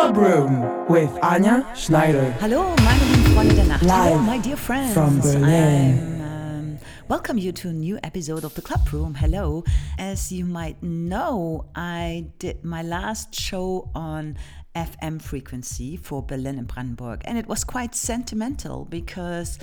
Club Room with Anja Schneider. Hallo, meine lieben Freunde der Nacht. Live Hello, my dear friends. from Berlin. Um, welcome you to a new episode of the Club Room. Hello. As you might know, I did my last show on FM frequency for Berlin and Brandenburg, and it was quite sentimental because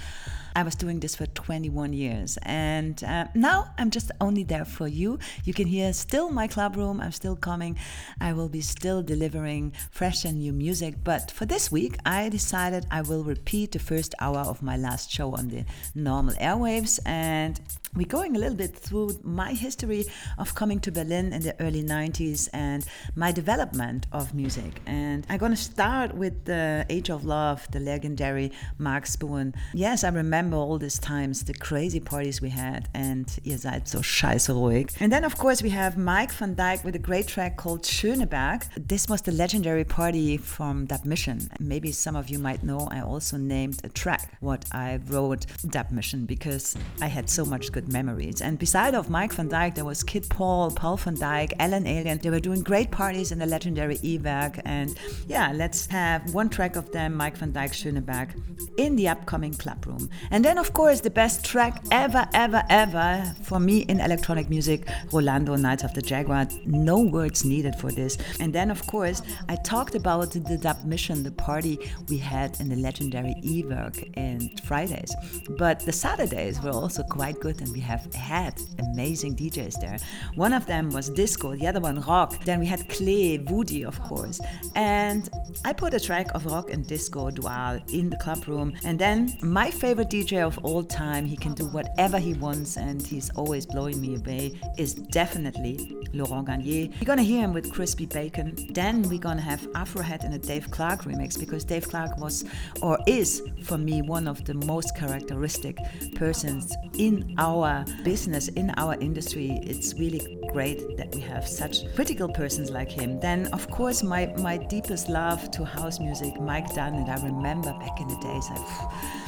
I was doing this for 21 years, and uh, now I'm just only there for you. You can hear still my club room. I'm still coming. I will be still delivering fresh and new music. But for this week, I decided I will repeat the first hour of my last show on the normal airwaves, and we're going a little bit through my history of coming to Berlin in the early 90s and my development of music. And I'm going to start with the Age of Love, the legendary Mark Spoon. Yes, I remember all these times, the crazy parties we had, and ihr seid so scheiße ruhig. And then, of course, we have Mijk van Dijk with a great track called Schöneberg. This was the legendary party from Dub Mission. Maybe some of you might know I also named a track what I wrote Dub Mission because I had so much good memories. And beside of Mijk van Dijk, there was Kid Paul, Paul van Dyk, Ellen Allien. They were doing great parties in the legendary E-Werk. And yeah, let's have one track of them, Mijk van Dijk, Schöneberg, in the upcoming club room. And then, of course, the best track ever, ever, ever for me in electronic music, Rolando, Knights of the Jaguar. No words needed for this. And then, of course, I talked about the Dub Mission, the party we had in the legendary E-Werk in Fridays. But the Saturdays were also quite good, and we have had amazing DJs there. One of them was disco, the other one rock. Then we had Clay, Woody, of course. And I put a track of rock and disco dual in the club room. And then my favorite DJ of all time, he can do whatever he wants and he's always blowing me away, is definitely Laurent Garnier. You're gonna hear him with Crispy Bacon. Then we're gonna have Afrohead in a Dave Clarke remix because Dave Clarke was or is for me one of the most characteristic persons in our business, in our industry. It's really great that we have such critical persons like him. Then of course my, my deepest love to house music, Mike Dunn, and I remember back in the days I've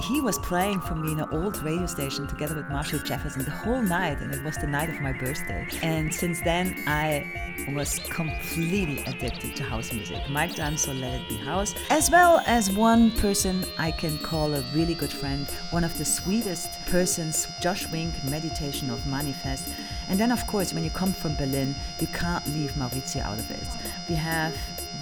he was playing for me in an old radio station together with Marshall Jefferson the whole night, and it was the night of my birthday. And since then, I was completely addicted to house music. Mike Dunn, so Let It Be House, as well as one person I can call a really good friend, one of the sweetest persons, Josh Wink, Meditation of Manifest. And then, of course, when you come from Berlin, you can't leave Maurizio out of it. We have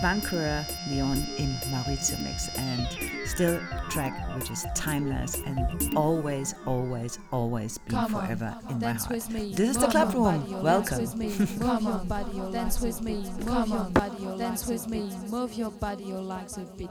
Vainqueur Leon in Maurizio mix and still track which is timeless and always, always, always be Come forever on, in my heart. with me. This is the club room. Welcome. Dance with me. Move your body, dance with me. Your body, dance with me. Move your body, your legs a bit.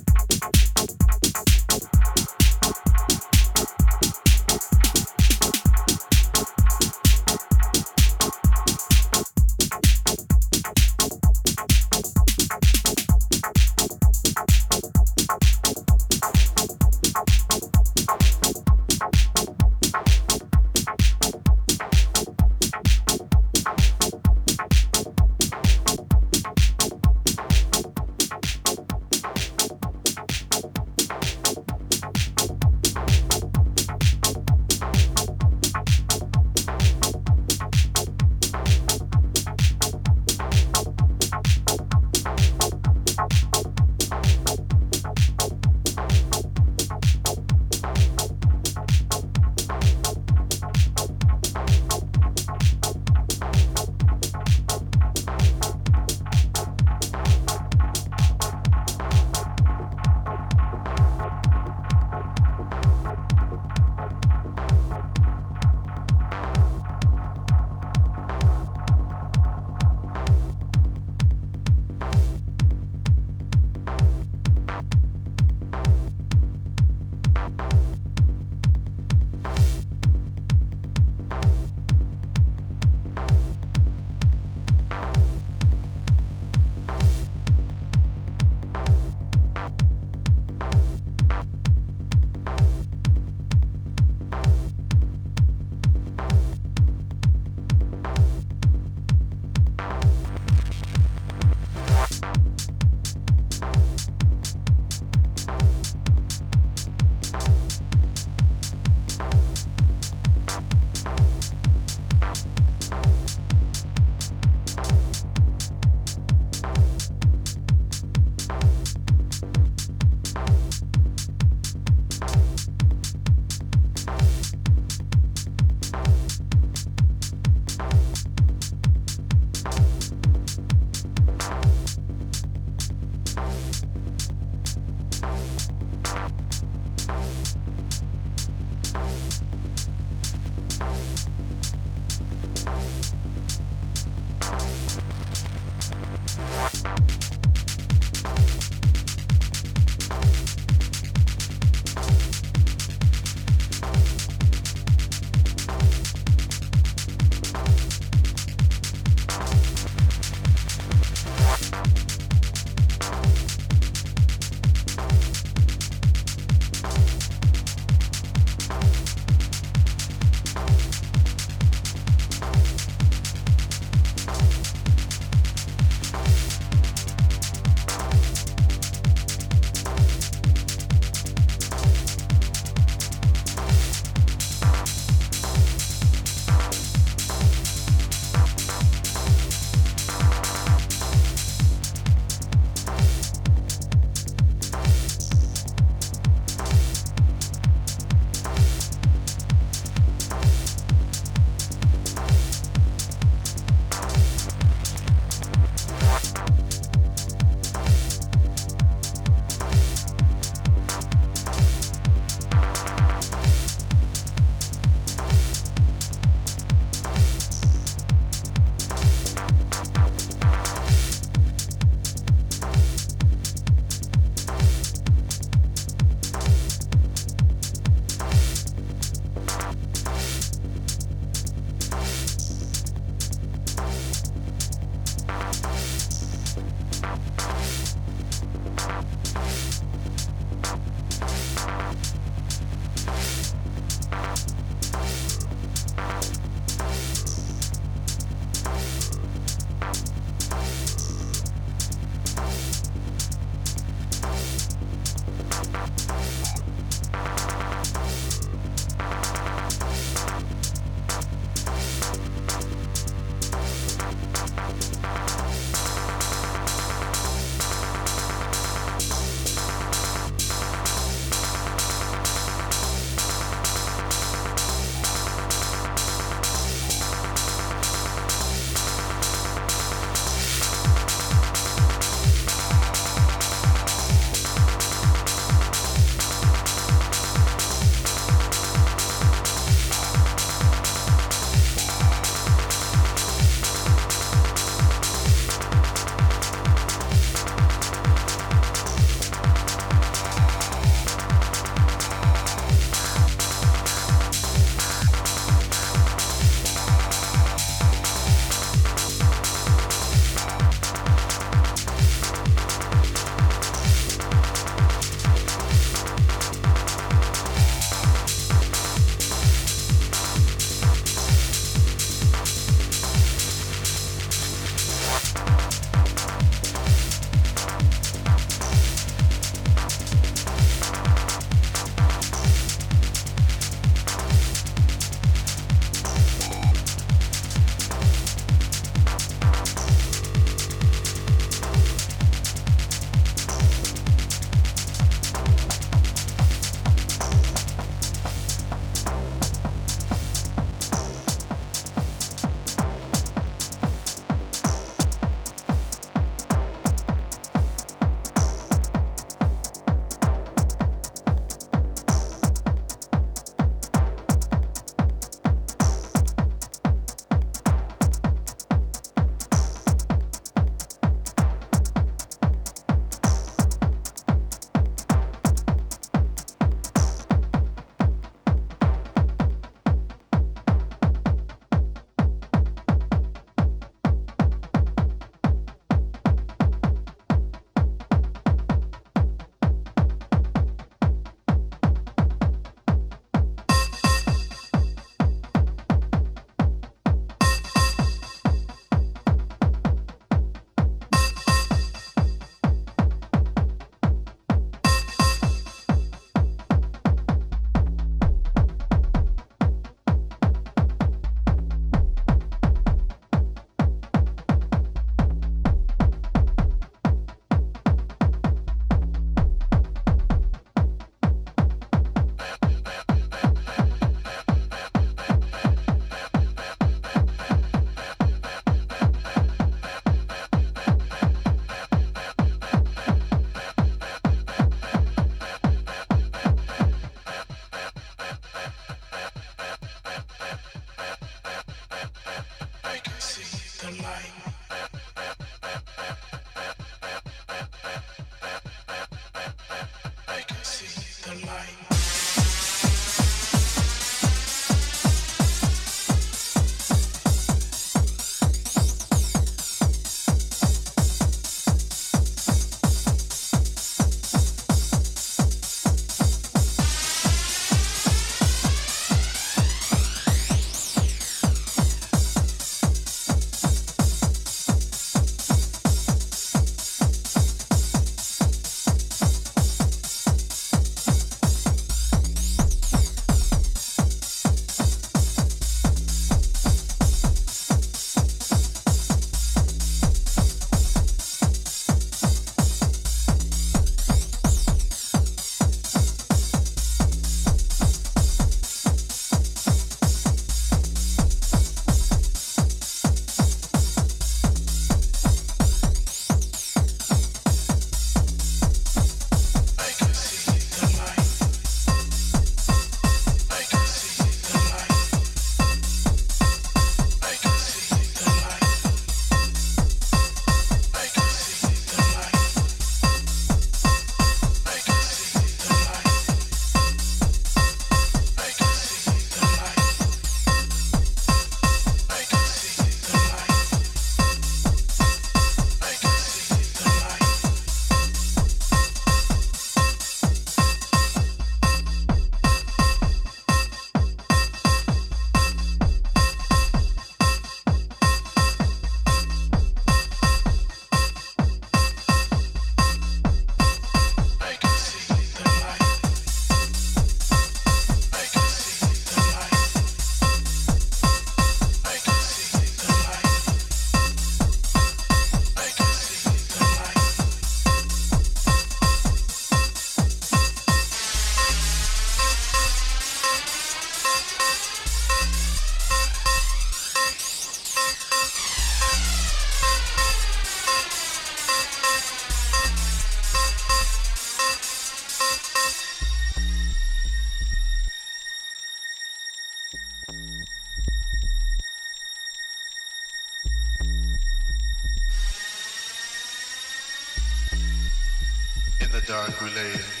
dark related.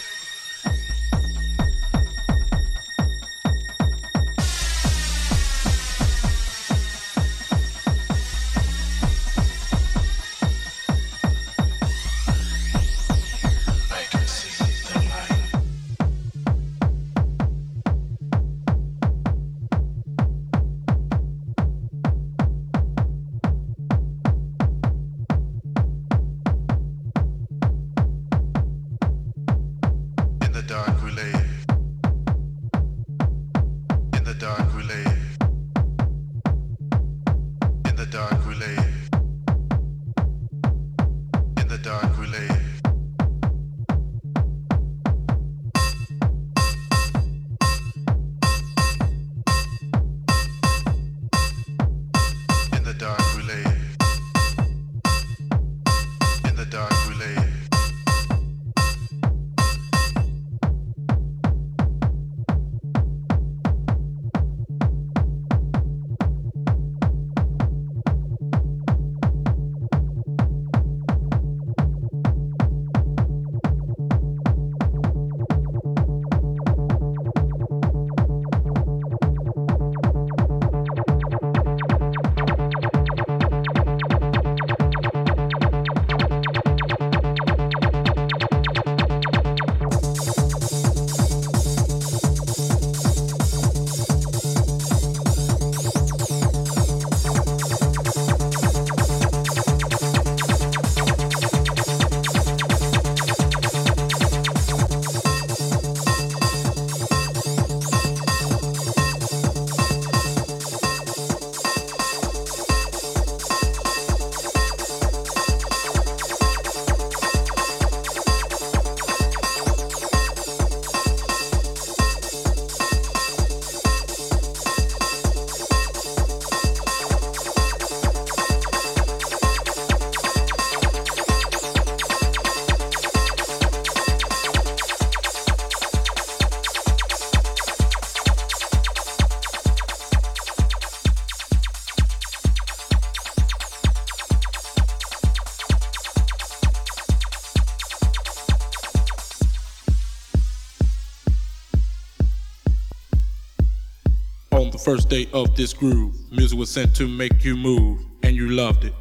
First day of this groove. Music was sent to make you move, and you loved it.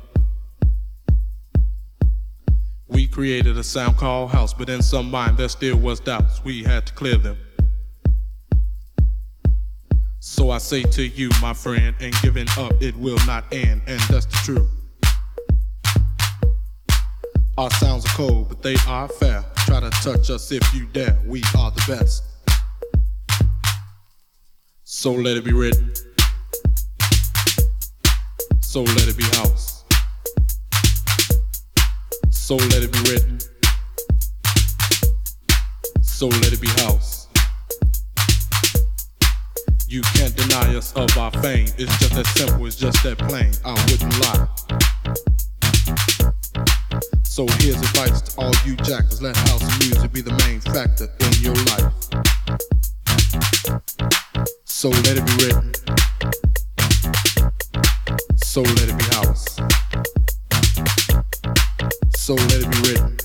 We created a sound called house, but in some mind there still was doubts. We had to clear them. So I say to you, my friend, ain't giving up, it will not end, and that's the truth. Our sounds are cold, but they are fair. Try to touch us if you dare, we are the best. So let it be written. So let it be house. So let it be written. So let it be house. You can't deny us of our fame. It's just that simple, it's just that plain. I wouldn't lie. So here's advice to all you jackers. Let house music be the main factor in your life. So let it be written. So let it be house. So let it be written.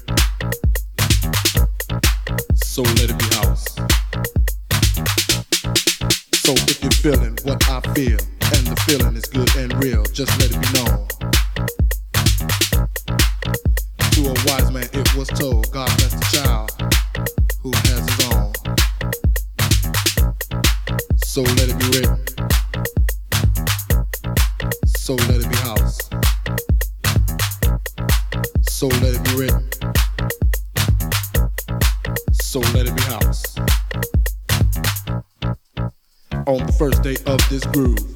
So let it be house. So if you're feeling what I feel, The of this groove,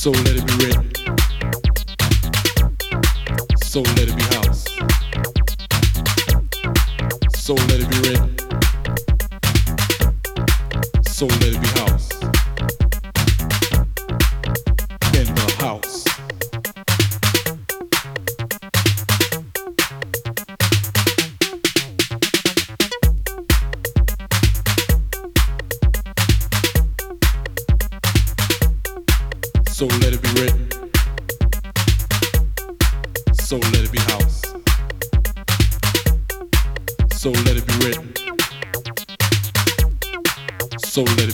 So let it be written. So let it be house. So let it be written. So let it be house. So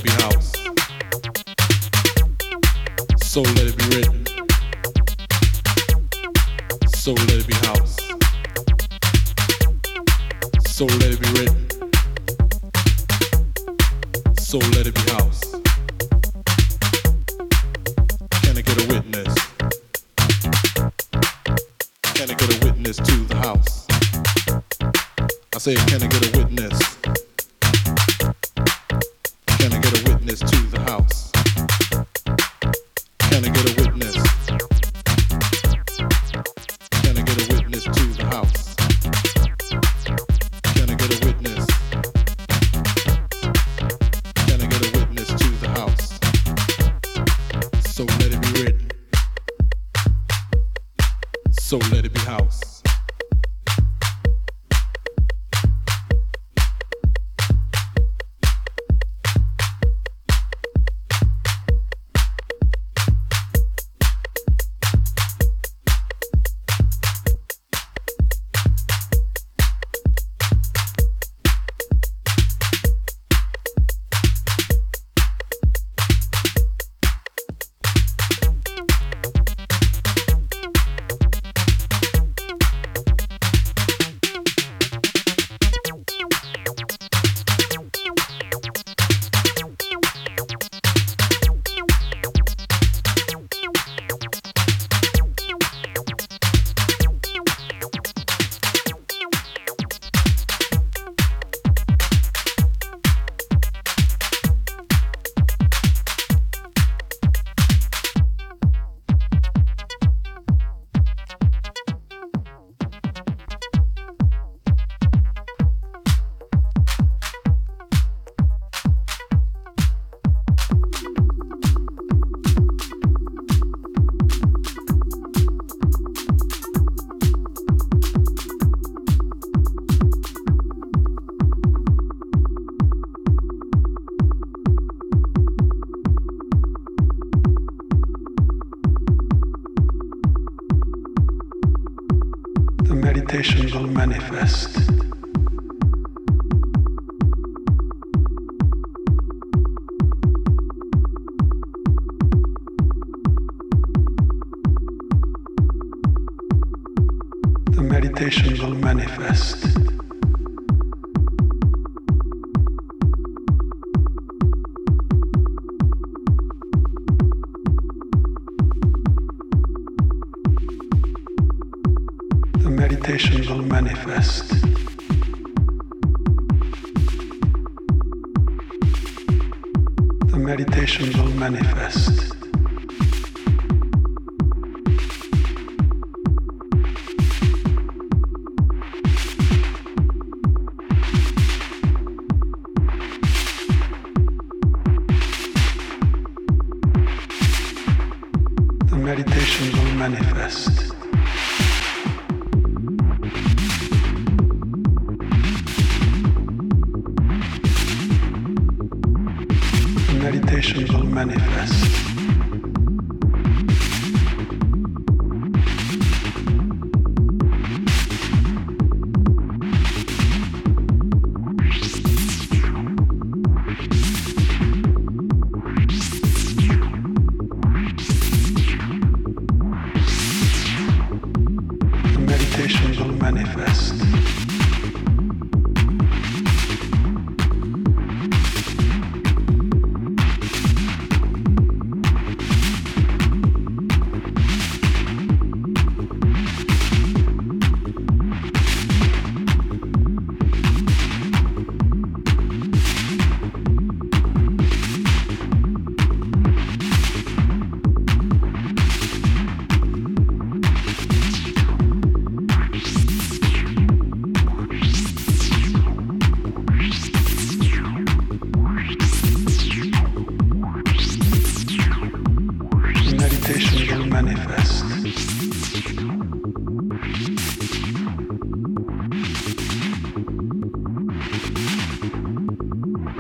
meditations will manifest.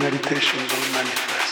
Meditations will manifest.